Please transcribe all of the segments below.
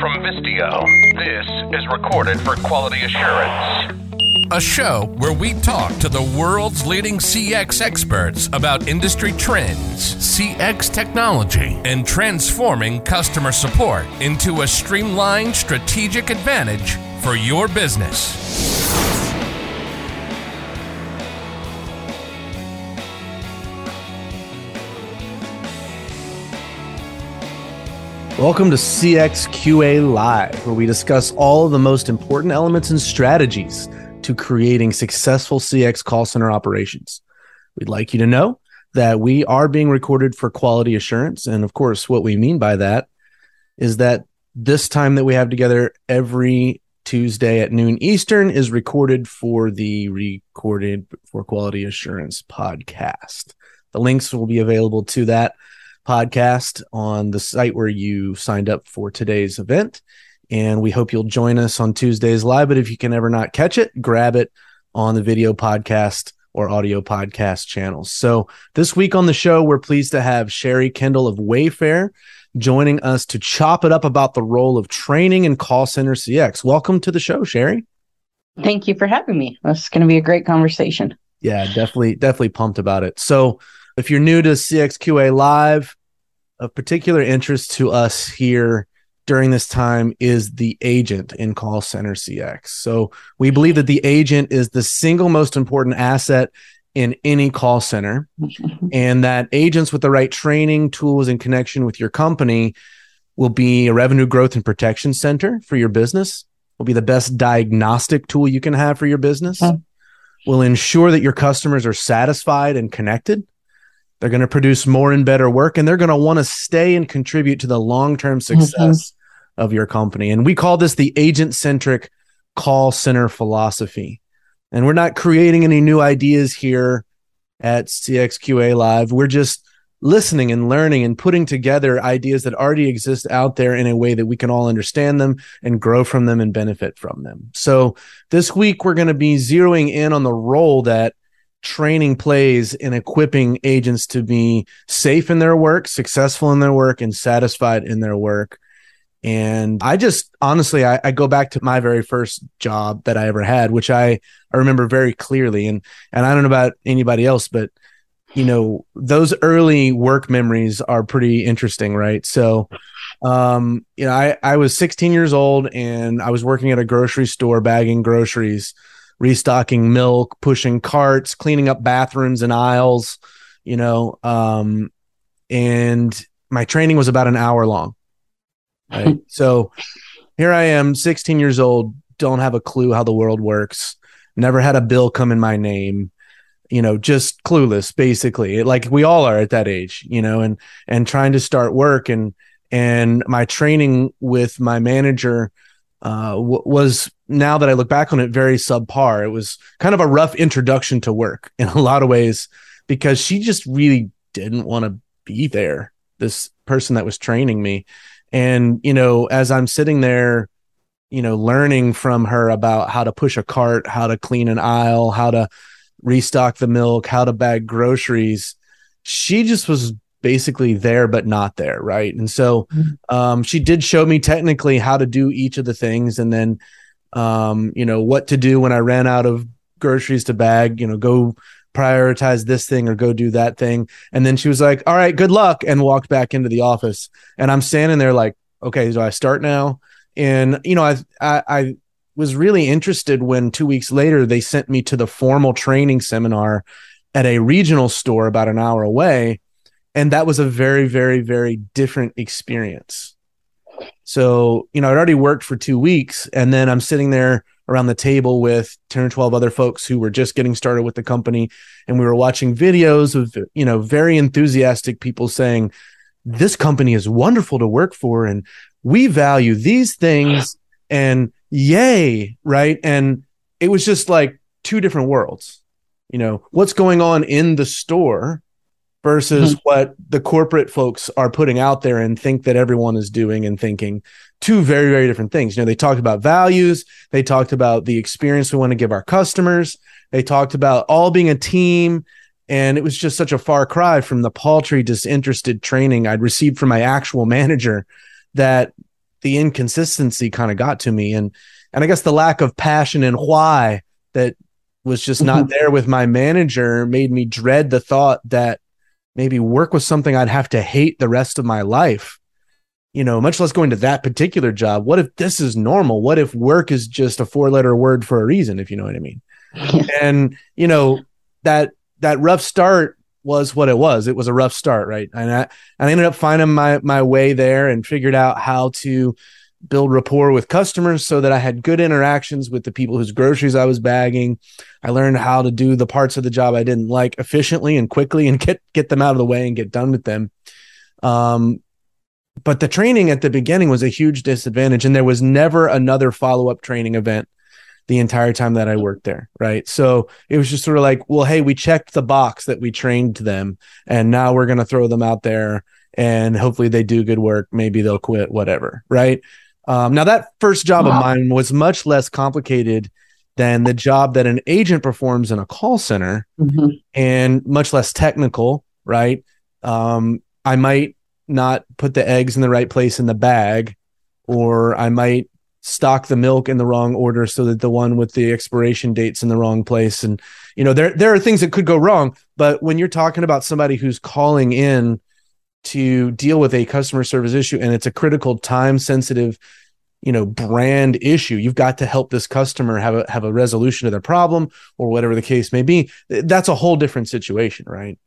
from Vistio. This is recorded for quality assurance. A show where we talk to the world's leading CX experts about industry trends, CX technology, and transforming customer support into a streamlined strategic advantage for your business. Welcome to CXQA Live, where we discuss all of the most important elements and strategies to creating successful CX call center operations. We'd like you to know that we are being recorded for quality assurance. And of course, what we mean by that is that this time that we have together every Tuesday at noon Eastern is recorded for the recorded for quality assurance podcast. The links will be available to that podcast on the site where you signed up for today's event. And we hope you'll join us on Tuesdays live. But if you can ever not catch it, grab it on the video podcast or audio podcast channels. So this week on the show, we're pleased to have Sherry Kendall of Wayfair joining us to chop it up about the role of training in call center CX. Welcome to the show, Sherry. Thank you for having me. This is going to be a great conversation. Yeah, definitely, definitely pumped about it. So if you're new to CXQA Live, of particular interest to us here during this time is the agent in call center CX. So we mm-hmm. believe that the agent is the single most important asset in any call center mm-hmm. and that agents with the right training tools and connection with your company will be a revenue growth and protection center for your business will be the best diagnostic tool you can have for your business mm-hmm. will ensure that your customers are satisfied and connected they're going to produce more and better work, and they're going to want to stay and contribute to the long term mm-hmm. success mm-hmm. of your company. And we call this the agent centric call center philosophy. And we're not creating any new ideas here at CXQA Live. We're just listening and learning and putting together ideas that already exist out there in a way that we can all understand them and grow from them and benefit from them. So this week, we're going to be zeroing in on the role that training plays in equipping agents to be safe in their work, successful in their work, and satisfied in their work. And I just honestly, I, I, go back to my very first job that I ever had, which I, I remember very clearly. And and I don't know about anybody else, but you know, those early work memories are pretty interesting, right? So um, you know, I, I was 16 years old and I was working at a grocery store bagging groceries restocking milk, pushing carts, cleaning up bathrooms and aisles, you know. Um, and my training was about an hour long. Right. so here I am, 16 years old, don't have a clue how the world works, never had a bill come in my name you know just clueless basically like we all are at that age you know and and trying to start work and and my training with my manager uh, w- was now that I look back on it very subpar. It was kind of a rough introduction to work in a lot of ways because she just really didn't want to be there. This person that was training me, and you know, as I'm sitting there, you know, learning from her about how to push a cart, how to clean an aisle, how to restock the milk, how to bag groceries, she just was basically there but not there right? And so mm-hmm. um, she did show me technically how to do each of the things and then um, you know what to do when i ran out of groceries to bag you know go prioritize this thing or go do that thing. And then she was like all right good luck and walked back into the office. And i'm standing there like okay so i start now? And you know i i, I was really interested when two weeks later they sent me to the formal training seminar at a regional store about an hour away and that was a very very very different experience. So you know i'd already worked for two weeks and then i'm sitting there around the table with 10 or 12 other folks who were just getting started with the company. And we were watching videos of you know very enthusiastic people saying this company is wonderful to work for and we value these things and yay right? And it was just like two different worlds. You know what's going on in the store versus mm-hmm. what the corporate folks are putting out there and think that everyone is doing and thinking. Two very very different things. You know they talked about values. They talked about the experience we want to give our customers. They talked about all being a team. And it was just such a far cry from the paltry disinterested training i'd received from my actual manager that the inconsistency kind of got to me. And and I guess the lack of passion and why that was just not Mhm. there with my manager made me dread the thought that maybe work with something I'd have to hate the rest of my life. You know, much less going to that particular job. What if this is normal? What if work is just a four letter word for a reason, if you know what I mean? and you know, that that rough start was what it was. It was a rough start, right? And I, I ended up finding my my way there and figured out how to build rapport with customers so that I had good interactions with the people whose groceries I was bagging. I learned how to do the parts of the job I didn't like efficiently and quickly and get get them out of the way and get done with them. Um but the training at the beginning was a huge disadvantage and there was never another follow-up training event the entire time that I worked there, right? So it was just sort of like, well, hey, we checked the box that we trained them and now we're going to throw them out there and hopefully they do good work, maybe they'll quit, whatever, right? Um, now that first job of mine was much less complicated than the job that an agent performs in a call center Mhm. and much less technical, right? Um, I might not put the eggs in the right place in the bag, or I might stock the milk in the wrong order so that the one with the expiration dates in the wrong place. And you know, there there are things that could go wrong, but when you're talking about somebody who's calling in to deal with a customer service issue and it's a critical time sensitive you know brand issue. You've got to help this customer have a have a resolution to their problem or whatever the case may be. That's a whole different situation right?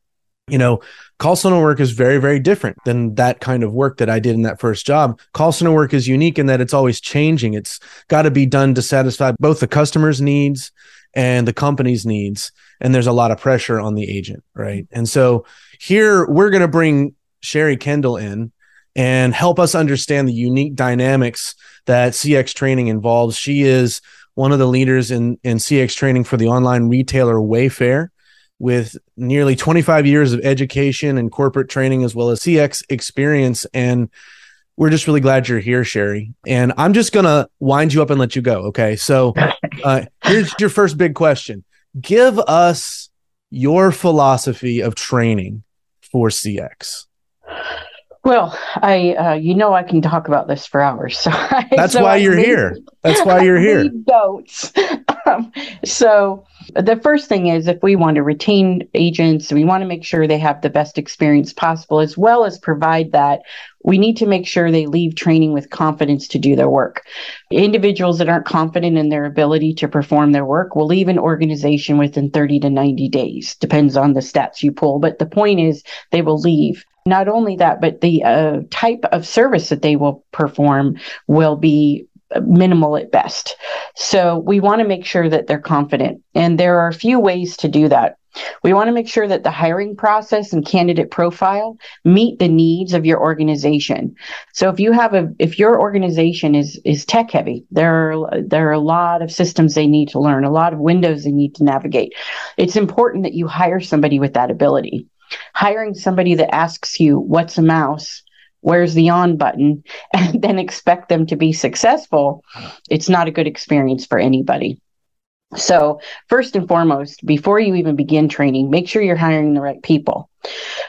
You know call center work is very very different than that kind of work that i did in that first job. Call center work is unique in that it's always changing. It's got to be done to satisfy both the customer's needs and the company's needs and there's a lot of pressure on the agent right? And so here we're going to bring sherry kendall in and help us understand the unique dynamics that cx training involves. She is one of the leaders in in cx training for the online retailer wayfair with nearly 25 years of education and corporate training as well as cx experience. And we're just really glad you're here sherry. And i'm just gonna wind you up and let you go okay? So uh, here's your first big question. Give us your philosophy of training for cx Well, I, uh, you know, I can talk about this for hours. So I- that's so why I you're here that's why you're here Notes. um, so the first thing is, if we want to retain agents, we want to make sure they have the best experience possible, as well as provide that. We need to make sure they leave training with confidence to do their work. Individuals that aren't confident in their ability to perform their work will leave an organization within 30 to 90 days, depends on the stats you pull. But the point is, they will leave. Not only that, but the uh, type of service that they will perform will be minimal at best. So we want to make sure that they're confident. And there are a few ways to do that. We want to make sure that the hiring process and candidate profile meet the needs of your organization. So if you have a if your organization is is tech heavy, there are there are a lot of systems they need to learn, a lot of windows they need to navigate. It's important that you hire somebody with that ability. Hiring somebody that asks you what's a mouse, where's the on button, and then expect them to be successful, it's not a good experience for anybody. So, first and foremost, before you even begin training, make sure you're hiring the right people.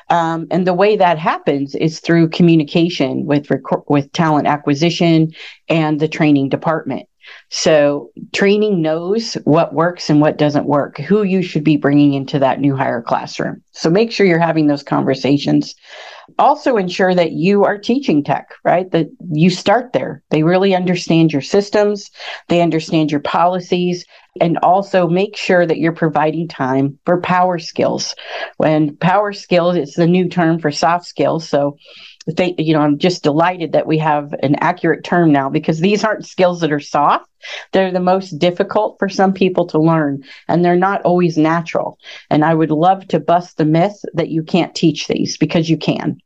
Um, and the way that happens is through communication with rec- with talent acquisition and the training department. So, training knows what works and what doesn't work, who you should be bringing into that new hire classroom. So, make sure you're having those conversations also ensure that you are teaching tech, right? That you start there. They really understand your systems, they understand your policies, and also make sure that you're providing time for power skills. When power skills is the new term for soft skills. So you know, I'm just delighted that we have an accurate term now because these aren't skills that are soft. They're the most difficult for some people to learn, and they're not always natural. And I would love to bust the myth that you can't teach these because you can.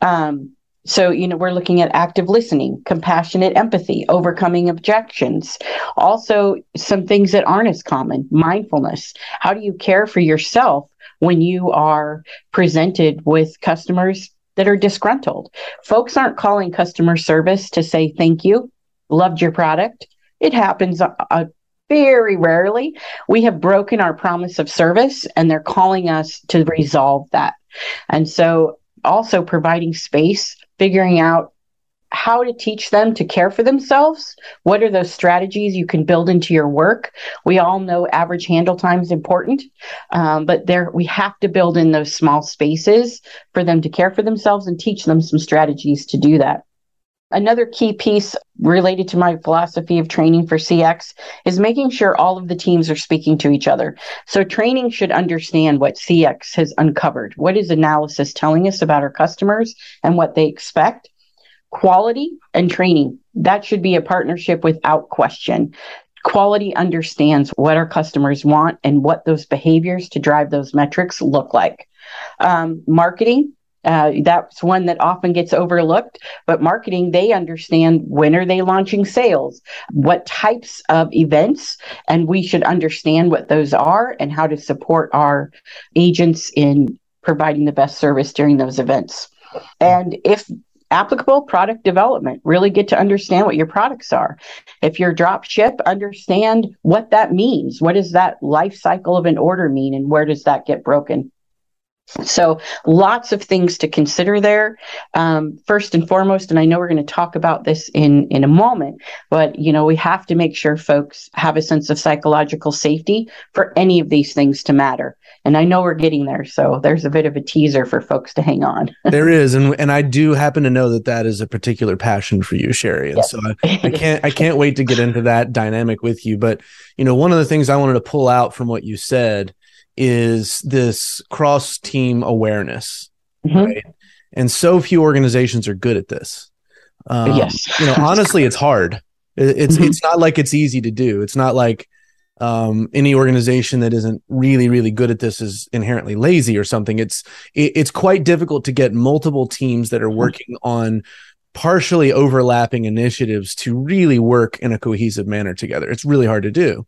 Um, so, you know, we're looking at active listening, compassionate empathy, overcoming objections. Also, some things that aren't as common mindfulness. How do you care for yourself when you are presented with customers that are disgruntled? Folks aren't calling customer service to say thank you, loved your product. It happens uh, uh, very rarely. We have broken our promise of service and they're calling us to resolve that. And so, also providing space, figuring out how to teach them to care for themselves. What are those strategies you can build into your work? We all know average handle time is important, um, but there we have to build in those small spaces for them to care for themselves and teach them some strategies to do that. Another key piece related to my philosophy of training for CX is making sure all of the teams are speaking to each other. So, training should understand what CX has uncovered. What is analysis telling us about our customers and what they expect? Quality and training, that should be a partnership without question. Quality understands what our customers want and what those behaviors to drive those metrics look like. Um, marketing, uh, that's one that often gets overlooked but marketing they understand when are they launching sales what types of events and we should understand what those are and how to support our agents in providing the best service during those events and if applicable product development. Really get to understand what your products are. If you're drop ship understand what that means. What does that life cycle of an order mean and where does that get broken so lots of things to consider there. Um, first and foremost, and I know we're going to talk about this in in a moment, but you know we have to make sure folks have a sense of psychological safety for any of these things to matter. And I know we're getting there, so there's a bit of a teaser for folks to hang on. there is, and and I do happen to know that that is a particular passion for you, Sherry, and yes. so I, I can't I can't wait to get into that dynamic with you. But you know, one of the things I wanted to pull out from what you said is this cross team awareness, mm-hmm. right? And so few organizations are good at this. Um, yes, you know, honestly, it's hard. It's mm-hmm. it's not like it's easy to do. It's not like um, any organization that isn't really really good at this is inherently lazy or something. It's it, it's quite difficult to get multiple teams that are mm-hmm. working on partially overlapping initiatives to really work in a cohesive manner together. It's really hard to do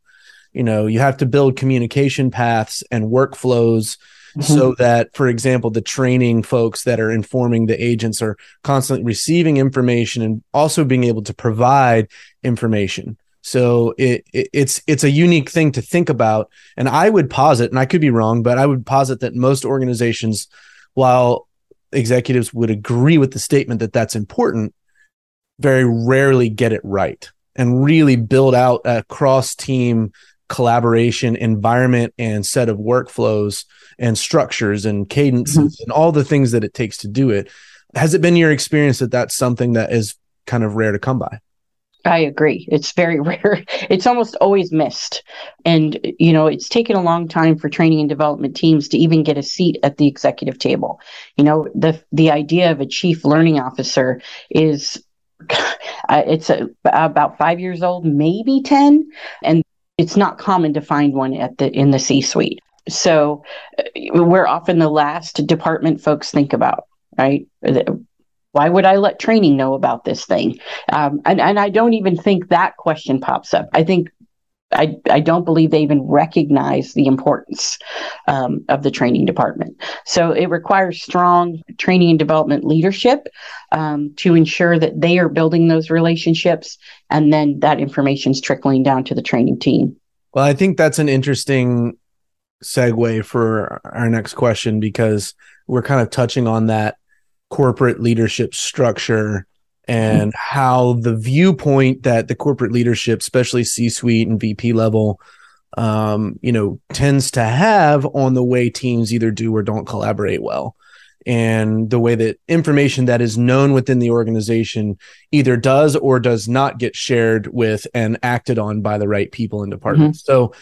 you know you have to build communication paths and workflows mm-hmm. so that for example the training folks that are informing the agents are constantly receiving information and also being able to provide information so it, it, it's it's a unique thing to think about and i would posit and i could be wrong but i would posit that most organizations while executives would agree with the statement that that's important very rarely get it right and really build out a cross team collaboration environment and set of workflows and structures and cadences mm-hmm. and all the things that it takes to do it has it been your experience that that's something that is kind of rare to come by I agree. It's very rare. It's almost always missed. And, you know, it's taken a long time for training and development teams to even get a seat at the executive table. You know, the the idea of a chief learning officer is uh, it's a, about five years old, maybe 10. And it's not common to find one at the in the C-suite. So uh, we're often the last department folks think about, right? Why would I let training know about this thing? Um, and, and I don't even think that question pops up. I think I, I don't believe they even recognize the importance um, of the training department. So it requires strong training and development leadership um, to ensure that they are building those relationships and then that information is trickling down to the training team. Well, I think that's an interesting segue for our next question because we're kind of touching on that corporate leadership structure and how the viewpoint that the corporate leadership, especially C-suite and VP level, um, you know, tends to have on the way teams either do or don't collaborate well. And the way that information that is known within the organization either does or does not get shared with and acted on by the right people and departments. Mm-hmm. So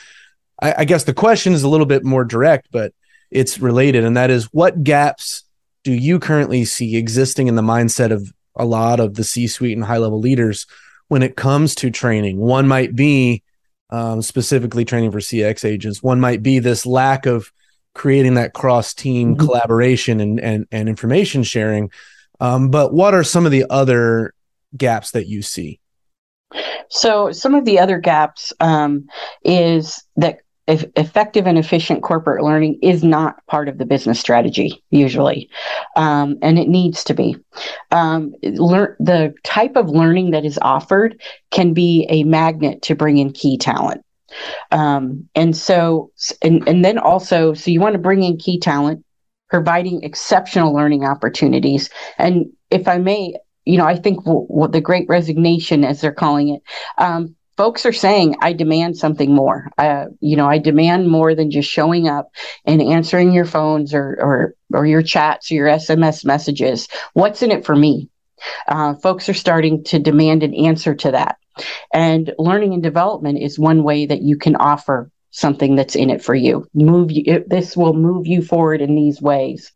I, I guess the question is a little bit more direct, but it's related. And that is what gaps do you currently see existing in the mindset of a lot of the C suite and high level leaders when it comes to training. One might be um, specifically training for CX agents, one might be this lack of creating that cross team mm-hmm. collaboration and, and, and information sharing. Um, but what are some of the other gaps that you see? So, some of the other gaps um, is that effective and efficient corporate learning is not part of the business strategy usually, um, and it needs to be. Um, lear- the type of learning that is offered can be a magnet to bring in key talent. Um, and so, and, and then also, so you want to bring in key talent, providing exceptional learning opportunities. And if I may, you know, I think w- w- the great resignation, as they're calling it, um, folks are saying, I demand something more. Uh, you know, I demand more than just showing up and answering your phones or, or, or your chats or your SMS messages. What's in it for me? Uh, folks are starting to demand an answer to that. And learning and development is one way that you can offer something that's in it for you. Move you, it, this will move you forward in these ways.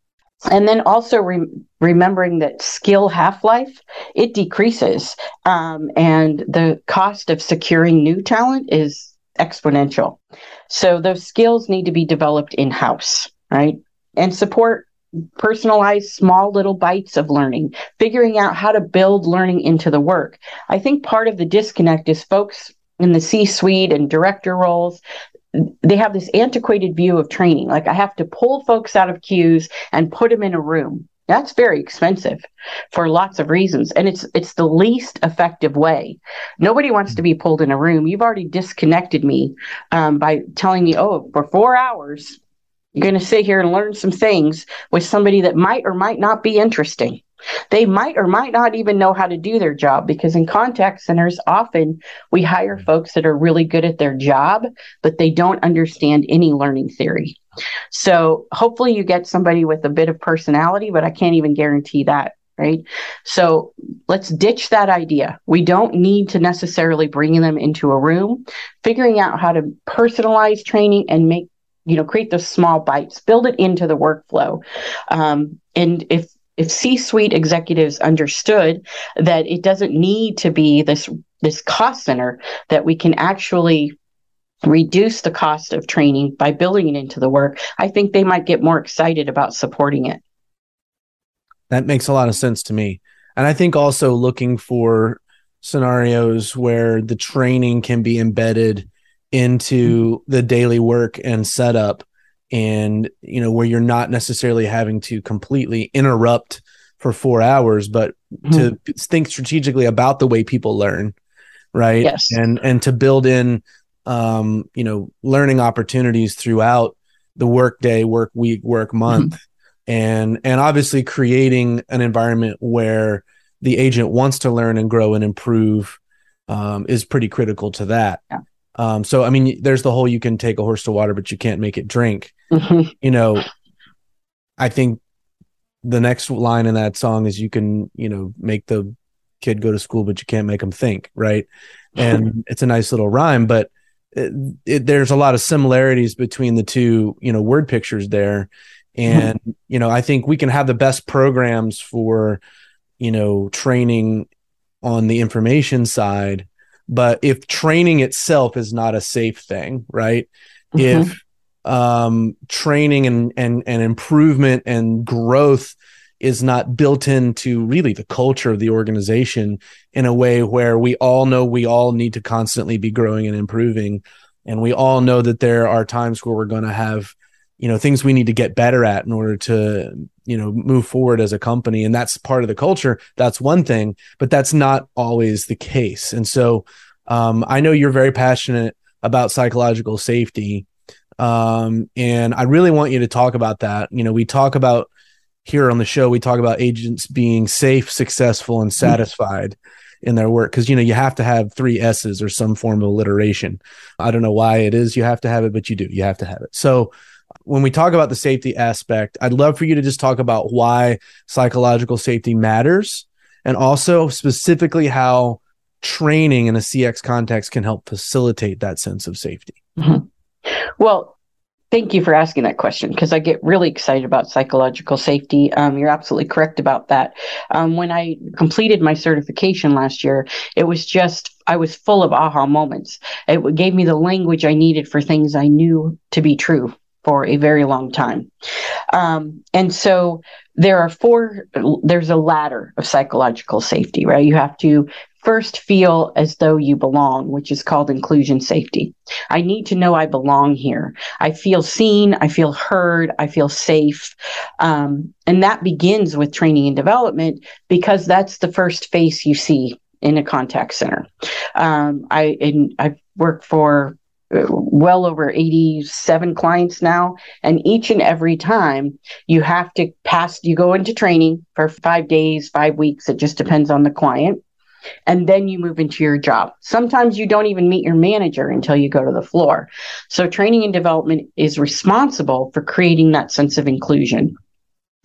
And then also re- remembering that skill half life it decreases, um, and the cost of securing new talent is exponential. So those skills need to be developed in house, right? And support personalized small little bites of learning, figuring out how to build learning into the work. I think part of the disconnect is folks in the C suite and director roles, they have this antiquated view of training. Like I have to pull folks out of queues and put them in a room. That's very expensive for lots of reasons. And it's it's the least effective way. Nobody wants to be pulled in a room. You've already disconnected me um, by telling me, oh, for four hours, you're going to sit here and learn some things with somebody that might or might not be interesting. They might or might not even know how to do their job because in contact centers, often we hire folks that are really good at their job, but they don't understand any learning theory. So hopefully you get somebody with a bit of personality, but I can't even guarantee that. Right. So let's ditch that idea. We don't need to necessarily bring them into a room. Figuring out how to personalize training and make you know create those small bites build it into the workflow um, and if if C-suite executives understood that it doesn't need to be this this cost center that we can actually reduce the cost of training by building it into the work, I think they might get more excited about supporting it. That makes a lot of sense to me. And I think also looking for scenarios where the training can be embedded into the daily work and setup and you know where you're not necessarily having to completely interrupt for four hours but mm-hmm. to think strategically about the way people learn right yes and and to build in um you know learning opportunities throughout the work day work week work mm-hmm. month mm-hmm. and and obviously creating an environment where the agent wants to learn and grow and improve um, is pretty critical to that yeah. Um, so I mean, there's the whole you can take a horse to water, but you can't make it drink. Mm-hmm. You know, I think the next line in that song is you can, you know, make the kid go to school, but you can't make them think, right? And it's a nice little rhyme, but it, it, there's a lot of similarities between the two, you know, word pictures there. And, you know, I think we can have the best programs for, you know, training on the information side but if training itself is not a safe thing right mm-hmm. if um, training and and and improvement and growth is not built into really the culture of the organization in a way where we all know we all need to constantly be growing and improving and we all know that there are times where we're going to have you know things we need to get better at in order to you know move forward as a company. And that's part of the culture. That's one thing but that's not always the case. And so um, i know you're very passionate about psychological safety. Um, and i really want you to talk about that. You know we talk about here on the show we talk about agents being safe successful and satisfied in their work. Because you know you have to have three s's or some form of alliteration. I don't know why it is you have to have it but you do. You have to have it. So when we talk about the safety aspect, I'd love for you to just talk about why psychological safety matters and also specifically how training in a CX context can help facilitate that sense of safety. Mm-hmm. Well, thank you for asking that question because I get really excited about psychological safety. Um, you're absolutely correct about that. Um, when I completed my certification last year, it was just, I was full of aha moments. It gave me the language I needed for things I knew to be true for a very long time. Um, and so there are four, there's a ladder of psychological safety, right? You have to first feel as though you belong, which is called inclusion safety. I need to know I belong here. I feel seen, I feel heard, I feel safe. Um, and that begins with training and development because that's the first face you see in a contact center. Um, I, I've worked for well over 87 clients now. And each and every time you have to pass, you go into training for five days, five weeks. It just depends on the client. And then you move into your job. Sometimes you don't even meet your manager until you go to the floor. So, training and development is responsible for creating that sense of inclusion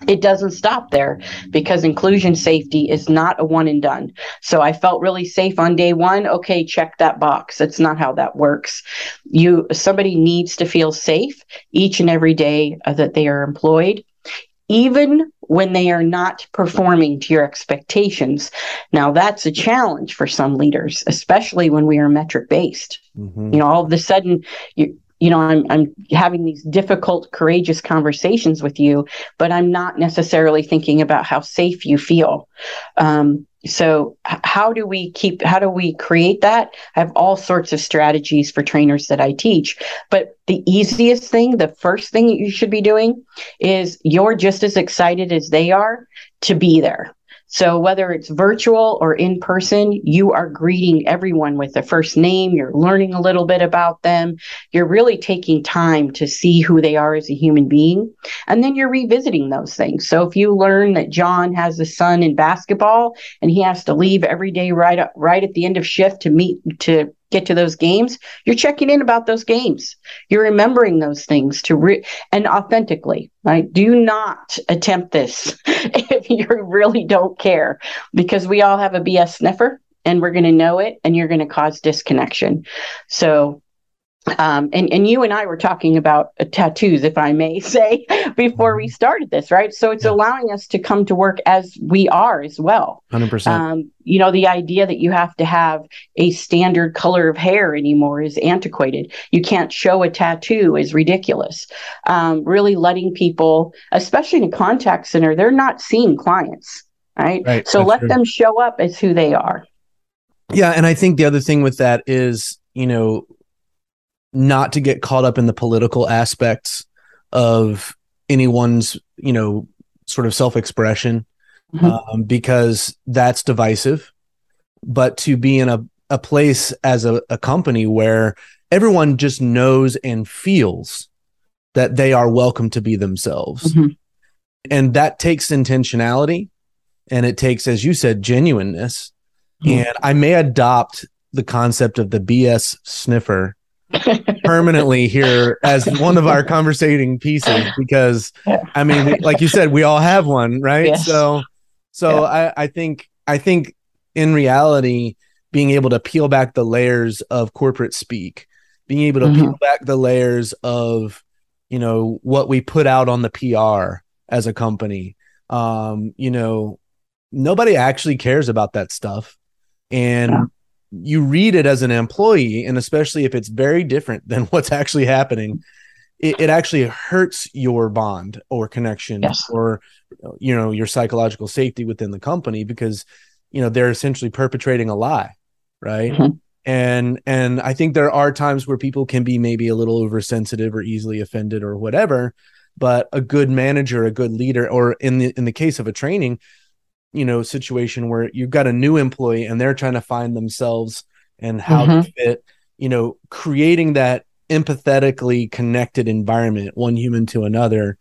it doesn't stop there because inclusion safety is not a one and done. So I felt really safe on day one. Okay, check that box. That's not how that works. You somebody needs to feel safe each and every day uh, that they are employed, even when they are not performing to your expectations. Now that's a challenge for some leaders, especially when we are metric based. Mm-hmm. You know, all of a sudden you you know I'm I'm having these difficult courageous conversations with you but I'm not necessarily thinking about how safe you feel. Um, so how do we keep how do we create that? I have all sorts of strategies for trainers that I teach but the easiest thing the first thing that you should be doing is you're just as excited as they are to be there so whether it's virtual or in person, you are greeting everyone with a first name. You're learning a little bit about them. You're really taking time to see who they are as a human being. And then you're revisiting those things. So if you learn that John has a son in basketball and he has to leave every day right up, right at the end of shift to meet to get to those games, you're checking in about those games. You're remembering those things to re- and authentically. Right? Do not attempt this you really don't care, because we all have a BS sniffer, and we're going to know it, and you're going to cause disconnection. So um, and, and you and I were talking about uh, tattoos, if I may say, before we mm-hmm. started this, right? So it's yeah. allowing us to come to work as we are as well. 100%. Um, you know, the idea that you have to have a standard color of hair anymore is antiquated. You can't show a tattoo is ridiculous. Um, really letting people, especially in a contact center, they're not seeing clients, right? right so let true. them show up as who they are. Yeah. And I think the other thing with that is, you know, not to get caught up in the political aspects of anyone's you know sort of self-expression mm-hmm. um, because that's divisive but to be in a, a place as a, a company where everyone just knows and feels that they are welcome to be themselves mm-hmm. and that takes intentionality and it takes as you said genuineness mm-hmm. and i may adopt the concept of the bs sniffer permanently here as one of our conversating pieces because. I mean, like you said, we all have one, right? Yes. So, so yeah. I, I think, I think in reality, being able to peel back the layers of corporate speak, being able to mm-hmm. peel back the layers of, you know, what we put out on the PR as a company, um, you know, nobody actually cares about that stuff. And yeah you read it as an employee, and especially if it's very different than what's actually happening, it, it actually hurts your bond or connection yes. or you know your psychological safety within the company because you know they're essentially perpetrating a lie, right? Mm-hmm. And and I think there are times where people can be maybe a little oversensitive or easily offended or whatever, but a good manager, a good leader, or in the in the case of a training, you know situation where you've got a new employee and they're trying to find themselves and how mm-hmm. to fit you know creating that empathetically connected environment one human to another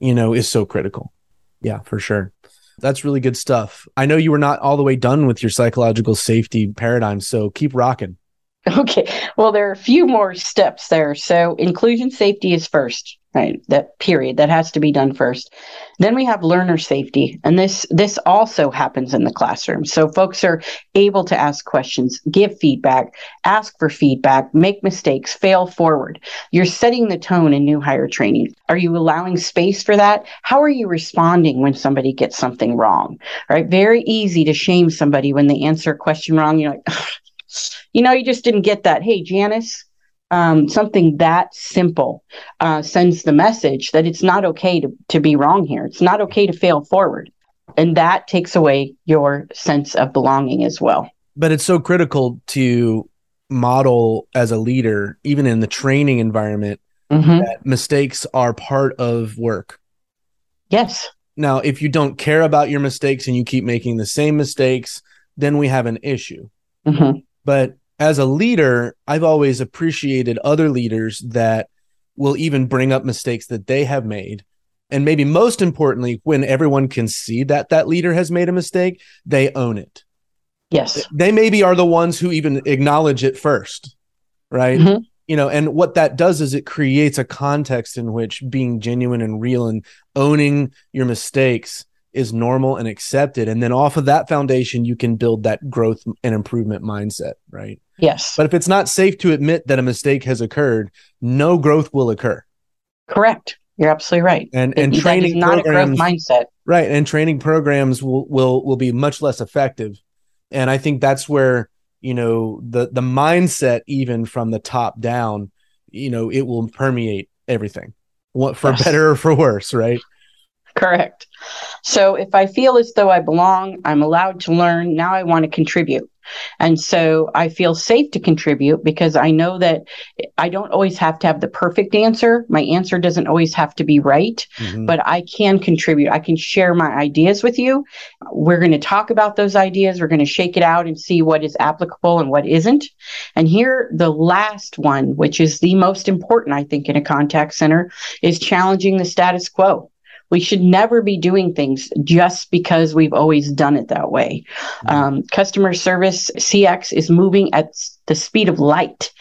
you know is so critical. Yeah for sure. That's really good stuff. I know you were not all the way done with your psychological safety paradigm so keep rocking. Okay. Well there are a few more steps there. So inclusion safety is first right that period that has to be done first. Then we have learner safety and this this also happens in the classroom. So folks are able to ask questions give feedback ask for feedback make mistakes fail forward. You're setting the tone in new hire training. Are you allowing space for that? How are you responding when somebody gets something wrong? Right? Very easy to shame somebody when they answer a question wrong. You're like you know you just didn't get that. Hey janice um, something that simple uh, sends the message that it's not okay to, to be wrong here. It's not okay to fail forward. And that takes away your sense of belonging as well. But it's so critical to model as a leader, even in the training environment, mm-hmm. that mistakes are part of work. Yes. Now, if you don't care about your mistakes and you keep making the same mistakes, then we have an issue. Mm-hmm. But as a leader, I've always appreciated other leaders that will even bring up mistakes that they have made. And maybe most importantly, when everyone can see that that leader has made a mistake, they own it. Yes. They maybe are the ones who even acknowledge it first, right? Mhm. You know, and what that does is it creates a context in which being genuine and real and owning your mistakes is normal and accepted. And then off of that foundation, you can build that growth and improvement mindset, right? Yes. But if it's not safe to admit that a mistake has occurred, no growth will occur. Correct. You're absolutely right. And and That is training not a growth programs, mindset. right? And training programs will will will be much less effective. And I think that's where you know the the mindset, even from the top down, you know, it will permeate everything, what for Yes. better or for worse, right? Correct. So if I feel as though I belong, I'm allowed to learn. Now I want to contribute. And so I feel safe to contribute because I know that I don't always have to have the perfect answer. My answer doesn't always have to be right, Mhm. but I can contribute. I can share my ideas with you. We're going to talk about those ideas. We're going to shake it out and see what is applicable and what isn't. And here, the last one, which is the most important, I think, in a contact center, is challenging the status quo. We should never be doing things just because we've always done it that way. Um, customer service CX is moving at the speed of light.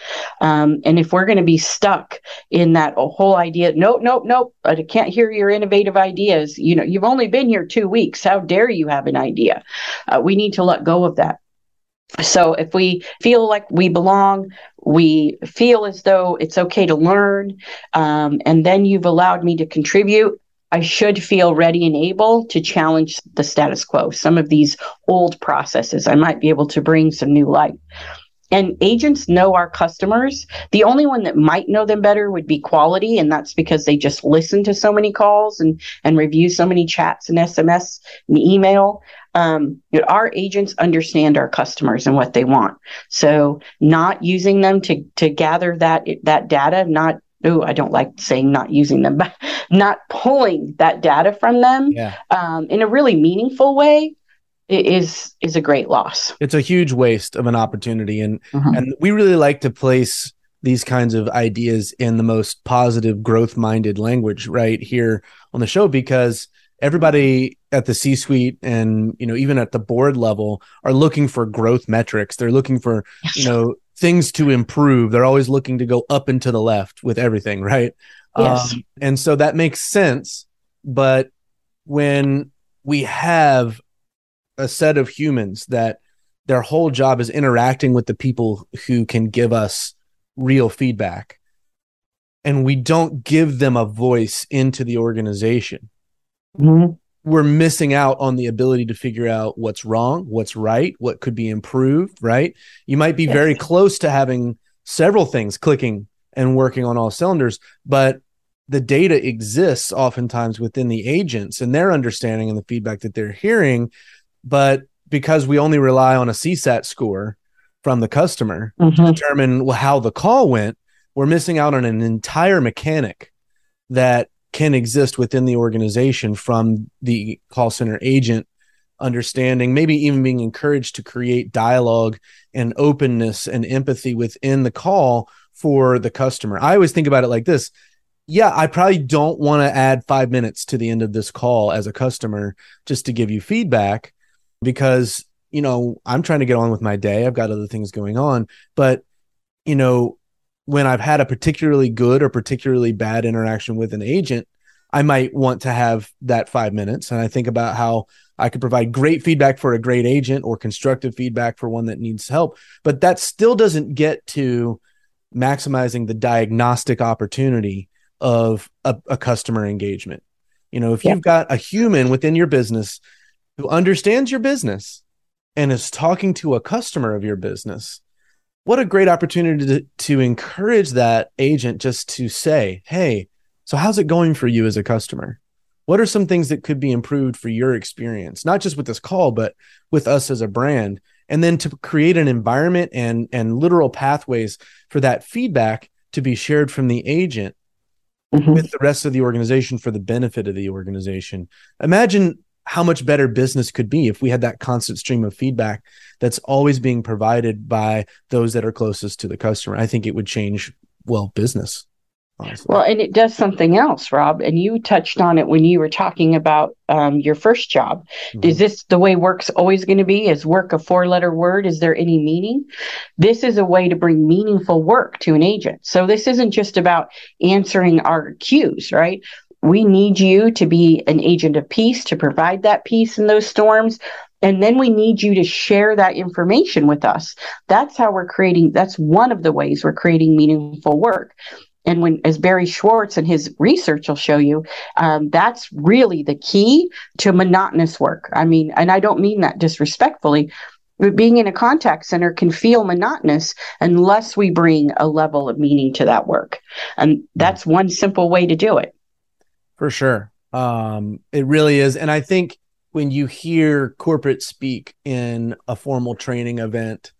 Um, and if we're going to be stuck in that whole idea, nope, nope, nope, I can't hear your innovative ideas. You know, you've only been here two weeks. How dare you have an idea? Uh, we need to let go of that. So if we feel like we belong, we feel as though it's okay to learn, um, and then you've allowed me to contribute, I should feel ready and able to challenge the status quo. Some of these old processes, I might be able to bring some new light. And agents know our customers. The only one that might know them better would be quality, and that's because they just listen to so many calls and and review so many chats and SMS and email. Um, our agents understand our customers and what they want. So, not using them to to gather that that data, not oh, I don't like saying not using them, but not pulling that data from them Yeah. um, in a really meaningful way is is a great loss. It's a huge waste of an opportunity. And Mhm. and we really like to place these kinds of ideas in the most positive growth minded language right here on the show because everybody at the c suite and you know even at the board level are looking for growth metrics they're looking for you know things to improve they're always looking to go up and to the left with everything right Yes. um, and so that makes sense but when we have a set of humans that their whole job is interacting with the people who can give us real feedback and we don't give them a voice into the organization Mhm. We're missing out on the ability to figure out what's wrong what's right what could be improved right? You might be very close to having several things clicking and working on all cylinders but the data exists oftentimes within the agents and their understanding and the feedback that they're hearing. But because we only rely on a csat score from the customer Mhm. determine how the call went, we're missing out on an entire mechanic that can exist within the organization from the call center agent understanding, maybe even being encouraged to create dialogue and openness and empathy within the call for the customer. I always think about it like this. Yeah, I probably don't want to add five minutes to the end of this call as a customer just to give you feedback because, you know, I'm trying to get on with my day. I've got other things going on. But, you know, when I've had a particularly good or particularly bad interaction with an agent, I might want to have that five minutes. And I think about how I could provide great feedback for a great agent or constructive feedback for one that needs help. But that still doesn't get to maximizing the diagnostic opportunity of a, a customer engagement. You know, if Yeah. you've got a human within your business who understands your business and is talking to a customer of your business, what a great opportunity to, to encourage that agent just to say, Hey, so how's it going for you as a customer? What are some things that could be improved for your experience, not just with this call, but with us as a brand? And then to create an environment and, and literal pathways for that feedback to be shared from the agent Mhm. with the rest of the organization for the benefit of the organization. Imagine how much better business could be if we had that constant stream of feedback that's always being provided by those that are closest to the customer. I think it would change well business. Honestly. Well, and it does something else, Rob. And you touched on it when you were talking about um, your first job. Mm-hmm. Is this the way work's always going to be? Is work a four letter word? Is there any meaning? This is a way to bring meaningful work to an agent. So this isn't just about answering our queues, right? We need you to be an agent of peace to provide that peace in those storms. And then we need you to share that information with us. That's how we're creating, that's one of the ways we're creating meaningful work and when as barry schwartz and his research will show you um, that's really the key to monotonous work i mean and i don't mean that disrespectfully but being in a contact center can feel monotonous unless we bring a level of meaning to that work and that's one simple way to do it for sure um, it really is and i think when you hear corporate speak in a formal training event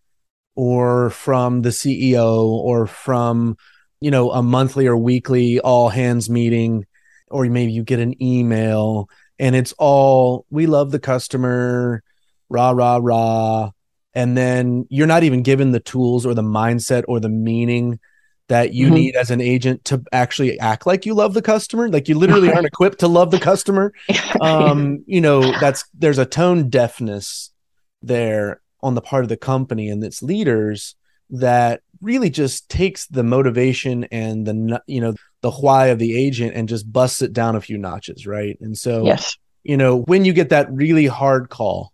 or from the ceo or from you know, a monthly or weekly all hands meeting, or maybe you get an email and it's all, we love the customer, rah, rah, rah. And then you're not even given the tools or the mindset or the meaning that you mm-hmm. need as an agent to actually act like you love the customer. Like you literally aren't equipped to love the customer. Um you know that's there's a tone deafness there on the part of the company and its leaders that really just takes the motivation and the you know the why of the agent and just busts it down a few notches right? And so yes. you know when you get that really hard call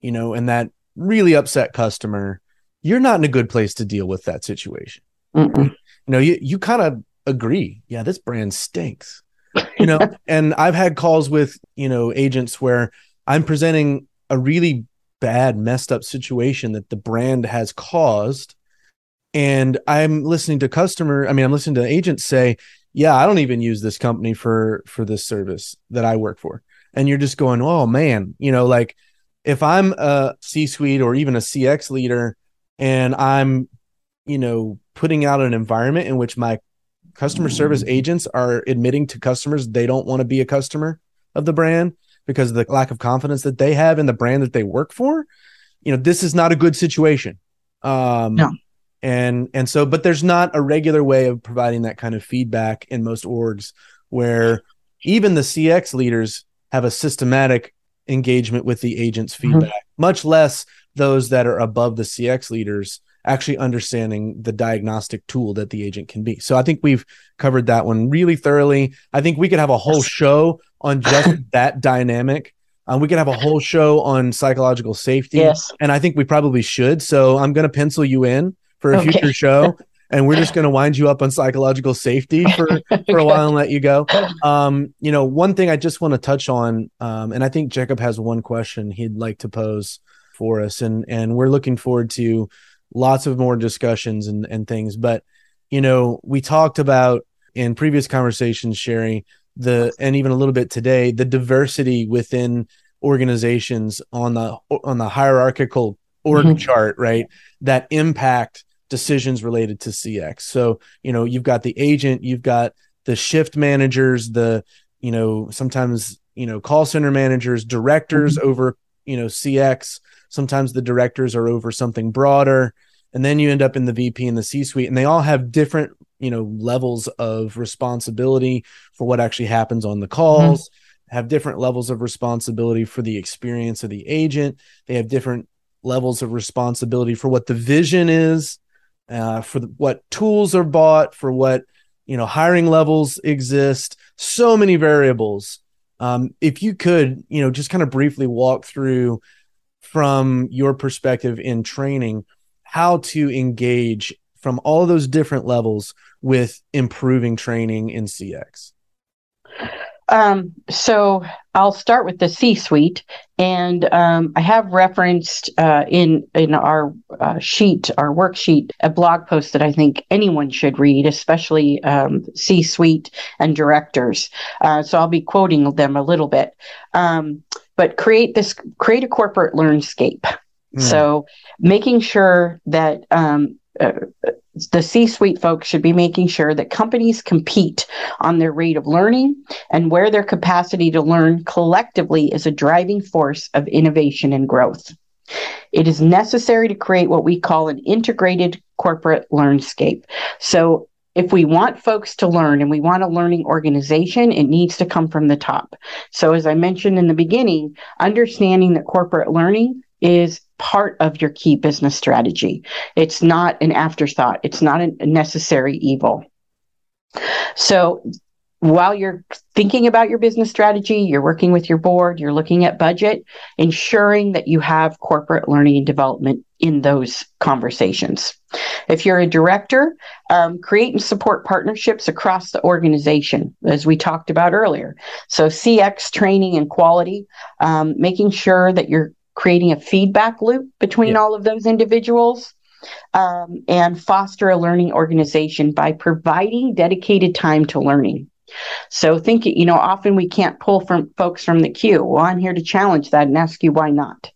you know and that really upset customer you're not in a good place to deal with that situation you know you, you kind of agree. Yeah this brand stinks. You know and i've had calls with you know agents where i'm presenting a really bad messed up situation that the brand has caused and i'm listening to customer i mean i'm listening to agents say yeah i don't even use this company for for this service that i work for. And you're just going oh man. You know like if i'm a c-suite or even a cx leader and i'm you know putting out an environment in which my customer service agents are admitting to customers they don't want to be a customer of the brand because of the lack of confidence that they have in the brand that they work for you know this is not a good situation um no and and so but there's not a regular way of providing that kind of feedback in most orgs where even the cx leaders have a systematic engagement with the agent's mm-hmm. feedback mm-hmm. much less those that are above the cx leaders actually understanding the diagnostic tool that the agent can be so i think we've covered that one really thoroughly i think we could have a whole show on just that dynamic um, we could have a whole show on psychological safety yes and i think we probably should so i'm going to pencil you in for a okay. future show. and we're just going to wind you up on psychological safety for, for a while and let you go. Um, you know, one thing I just want to touch on, um, and I think Jacob has one question he'd like to pose for us, and and we're looking forward to lots of more discussions and and things. But you know, we talked about in previous conversations, Sherry, the and even a little bit today, the diversity within organizations on the on the hierarchical org mm-hmm. chart, right? That impact decisions related to CX. So, you know, you've got the agent, you've got the shift managers, the, you know, sometimes, you know, call center managers, directors mm-hmm. over, you know, CX. Sometimes the directors are over something broader. And then you end up in the VP and the C suite, and they all have different, you know, levels of responsibility for what actually happens on the calls. Mm-hmm have different levels of responsibility for the experience of the agent. They have different levels of responsibility for what the vision is uh, for the, what tools are bought, for what you know hiring levels exist. So many variables. Um, if you could, you know, just kind of briefly walk through from your perspective in training how to engage from all those different levels with improving training in CX. Um, so I'll start with the C-suite, and um, I have referenced uh, in in our uh, sheet, our worksheet, a blog post that I think anyone should read, especially um, C-suite and directors. Uh, so I'll be quoting them a little bit. Um, but create this, create a corporate learnscape. Mm. So making sure that um, uh, the C suite folks should be making sure that companies compete on their rate of learning and where their capacity to learn collectively is a driving force of innovation and growth. It is necessary to create what we call an integrated corporate learnscape. So, if we want folks to learn and we want a learning organization, it needs to come from the top. So, as I mentioned in the beginning, understanding that corporate learning is part of your key business strategy. It's not an afterthought, it's not a necessary evil. So, while you're thinking about your business strategy, you're working with your board, you're looking at budget, ensuring that you have corporate learning and development in those conversations. If you're a director, um, create and support partnerships across the organization, as we talked about earlier. So, CX training and quality, um, making sure that you're creating a feedback loop between yeah. all of those individuals. Um, and foster a learning organization by providing dedicated time to learning. So think, you know, often we can't pull from folks from the queue. Well, I'm here to challenge that and ask you why not.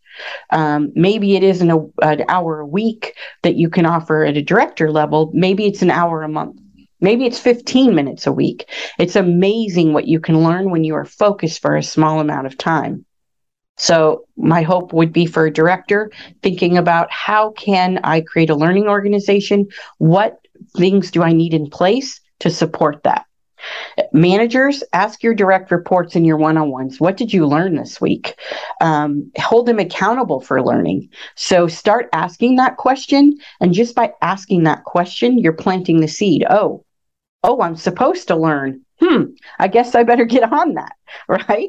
Um, maybe it isn't a, an hour a week that you can offer at a director level. Maybe it's an hour a month. Maybe it's 15 minutes a week. It's amazing what you can learn when you are focused for a small amount of time. So my hope would be for a director thinking about how can I create a learning organization? What things do I need in place to support that? Managers, ask your direct reports in your one on ones. What did you learn this week? Um, hold them accountable for learning. So start asking that question. And just by asking that question, you're planting the seed. Oh, oh, I'm supposed to learn. Hmm, I guess I better get on that, right?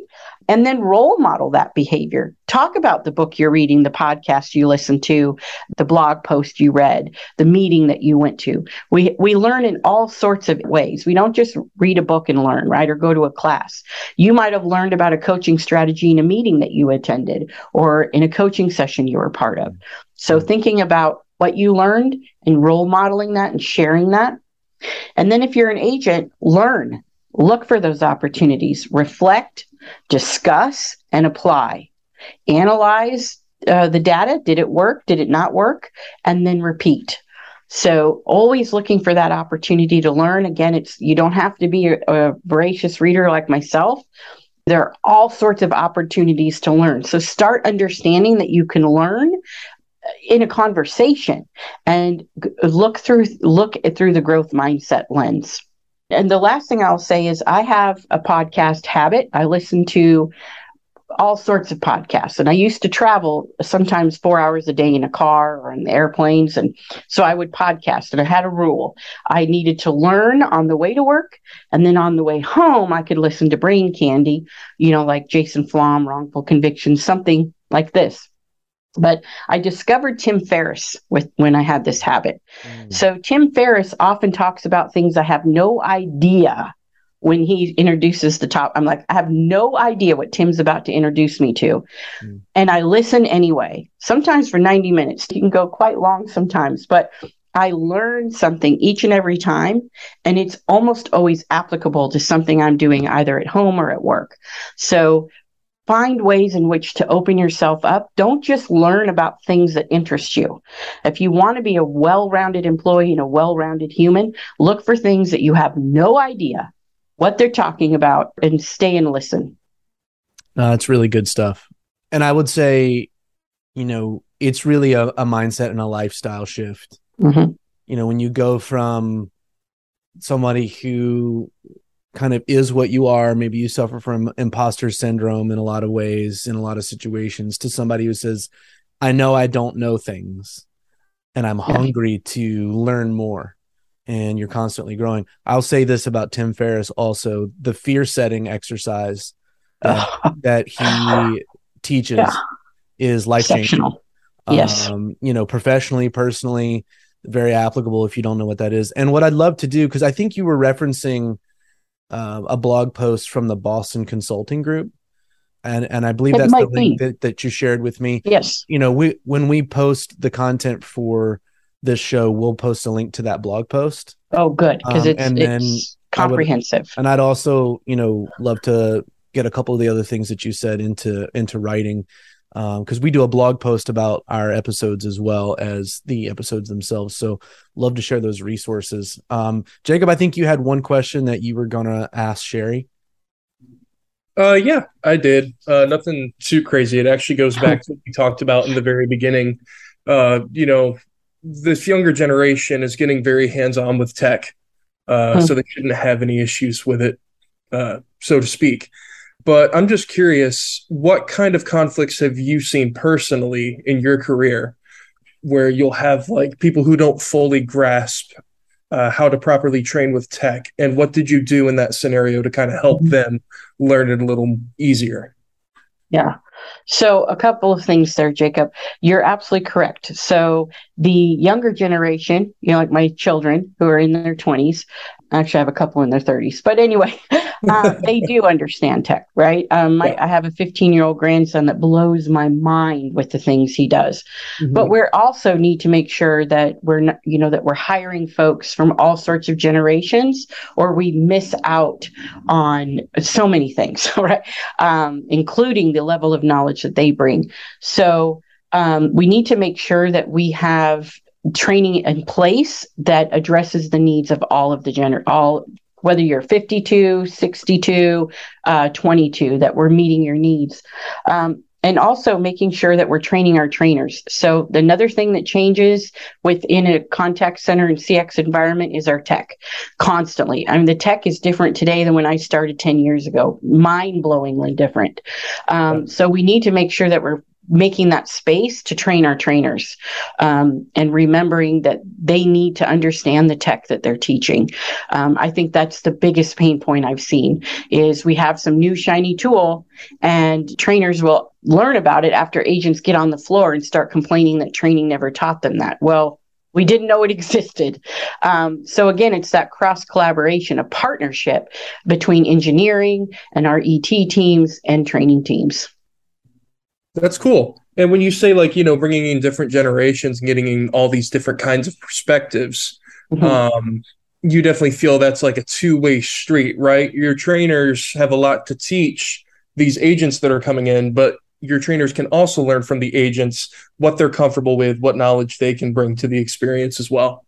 And then role model that behavior. Talk about the book you're reading, the podcast you listen to, the blog post you read, the meeting that you went to. We we learn in all sorts of ways. We don't just read a book and learn, right? Or go to a class. You might have learned about a coaching strategy in a meeting that you attended or in a coaching session you were part of. So mm-hmm. thinking about what you learned and role modeling that and sharing that. And then if you're an agent, learn. Look for those opportunities, reflect, discuss and apply. Analyze uh, the data. Did it work? Did it not work? And then repeat. So always looking for that opportunity to learn. Again, it's you don't have to be a, a voracious reader like myself. There are all sorts of opportunities to learn. So start understanding that you can learn in a conversation and look through look through the growth mindset lens. And the last thing I'll say is I have a podcast habit. I listen to all sorts of podcasts. And I used to travel sometimes four hours a day in a car or in the airplanes. And so I would podcast. And I had a rule I needed to learn on the way to work. And then on the way home, I could listen to Brain Candy, you know, like Jason Flom, Wrongful Conviction, something like this. But I discovered Tim Ferriss with when I had this habit. Mm. So Tim Ferriss often talks about things I have no idea when he introduces the top. I'm like, I have no idea what Tim's about to introduce me to. Mm. And I listen anyway, sometimes for 90 minutes. You can go quite long sometimes, but I learn something each and every time, and it's almost always applicable to something I'm doing either at home or at work. So find ways in which to open yourself up. Don't just learn about things that interest you. If you want to be a well rounded employee and a well rounded human, look for things that you have no idea what they're talking about and stay and listen. No, that's really good stuff. And I would say, you know, it's really a, a mindset and a lifestyle shift. Mm-hmm. You know, when you go from somebody who kind of is what you are. Maybe you suffer from imposter syndrome in a lot of ways in a lot of situations to somebody who says i know i don't know things and i'm yeah. hungry to learn more. And you're constantly growing. I'll say this about tim ferriss also the fear setting exercise that, that he teaches yeah. is life changing. Yes. Um, you know professionally personally very applicable if you don't know what that is. And what i'd love to do because i think you were referencing uh, a blog post from the Boston Consulting Group, and and I believe it that's the link that, that you shared with me. Yes, you know, we when we post the content for this show, we'll post a link to that blog post. Oh, good, because um, it's and then it's comprehensive. Would, and I'd also, you know, love to get a couple of the other things that you said into into writing. Because um, we do a blog post about our episodes as well as the episodes themselves. So love to share those resources. Um, Jacob, I think you had one question that you were gonna ask Sherry. Uh, yeah, I did. Uh, nothing too crazy. It actually goes back to what we talked about in the very beginning. Uh, you know, this younger generation is getting very hands-on with tech, uh, hmm. so they shouldn't have any issues with it, uh, so to speak. But I'm just curious, what kind of conflicts have you seen personally in your career where you'll have like people who don't fully grasp uh, how to properly train with tech? And what did you do in that scenario to kind of help mm-hmm. them learn it a little easier? Yeah. So, a couple of things there, Jacob. You're absolutely correct. So, the younger generation, you know, like my children who are in their 20s, actually, I have a couple in their 30s, but anyway, uh, they do understand tech, right? Um, my, yeah. I have a 15 year old grandson that blows my mind with the things he does. Mm-hmm. But we also need to make sure that we're not, you know, that we're hiring folks from all sorts of generations, or we miss out on so many things, right? Um, including the level of knowledge that they bring. So um, we need to make sure that we have training in place that addresses the needs of all of the gender all whether you're 52 62 uh, 22 that we're meeting your needs. Um, and also making sure that we're training our trainers. So another thing that changes within a contact center and cx environment is our tech constantly. I mean the tech is different today than when i started 10 years ago. Mind-blowingly different. Um, so we need to make sure that we're making that space to train our trainers um, and remembering that they need to understand the tech that they're teaching um, i think that's the biggest pain point i've seen is we have some new shiny tool and trainers will learn about it after agents get on the floor and start complaining that training never taught them that well we didn't know it existed. Um, so again, it's that cross collaboration, a partnership between engineering and our IT teams and training teams. That's cool. And when you say like, you know, bringing in different generations and getting in all these different kinds of perspectives, mm-hmm. um, you definitely feel that's like a two-way street, right? Your trainers have a lot to teach these agents that are coming in, but your trainers can also learn from the agents what they're comfortable with, what knowledge they can bring to the experience as well.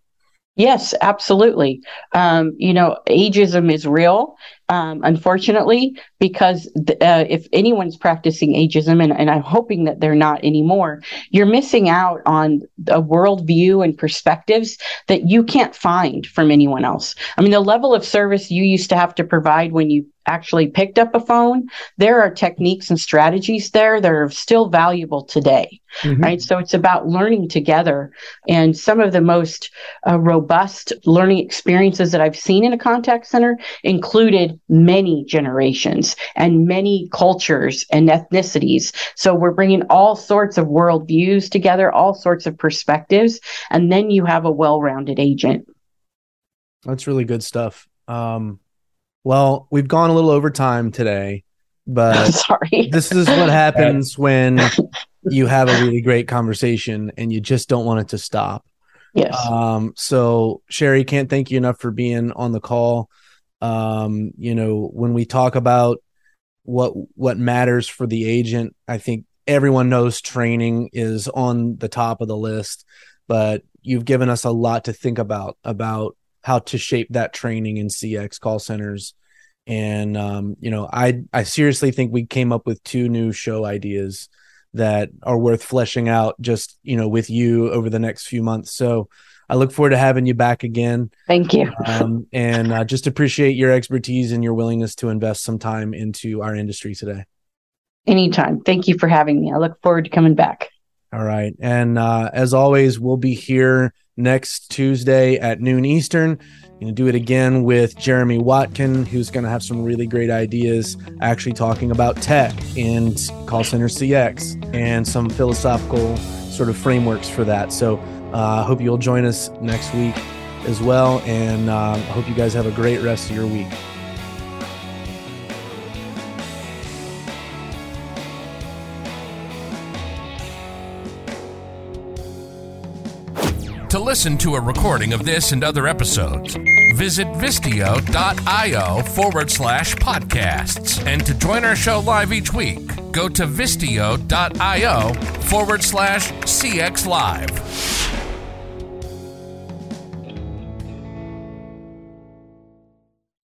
Yes, absolutely. Um, you know, ageism is real, um, unfortunately, because uh, if anyone's practicing ageism, and, and, I'm hoping that they're not anymore, you're missing out on a worldview and perspectives that you can't find from anyone else. I mean, the level of service you used to have to provide when you actually picked up a phone, there are techniques and strategies there that are still valuable today, mm-hmm. right? So it's about learning together. And some of the most uh, robust learning experiences that I've seen in a contact center included many generations and many cultures and ethnicities. So we're bringing all sorts of worldviews together, all sorts of perspectives, and then you have a well rounded agent. That's really good stuff. Um, well, we've gone a little over time today, but sorry. this is what happens when you have a really great conversation and you just don't want it to stop. Yes. Um, so Sherry, can't thank you enough for being on the call. Um, you know, when we talk about what what matters for the agent, I think everyone knows training is on the top of the list, but you've given us a lot to think about about how to shape that training in CX call centers. And um, you know, I I seriously think we came up with two new show ideas that are worth fleshing out just, you know, with you over the next few months. So I look forward to having you back again. Thank you. Um, and uh, just appreciate your expertise and your willingness to invest some time into our industry today. Anytime. Thank you for having me. I look forward to coming back. All right. And uh, as always, we'll be here next Tuesday at noon Eastern. Going to do it again with Jeremy Watkin, who's going to have some really great ideas, actually talking about tech and call center CX and some philosophical sort of frameworks for that. So I uh, hope you'll join us next week as well. And uh, I hope you guys have a great rest of your week. To listen to a recording of this and other episodes, visit vistio.io forward slash podcasts. And to join our show live each week, go to vistio.io forward slash CX Live.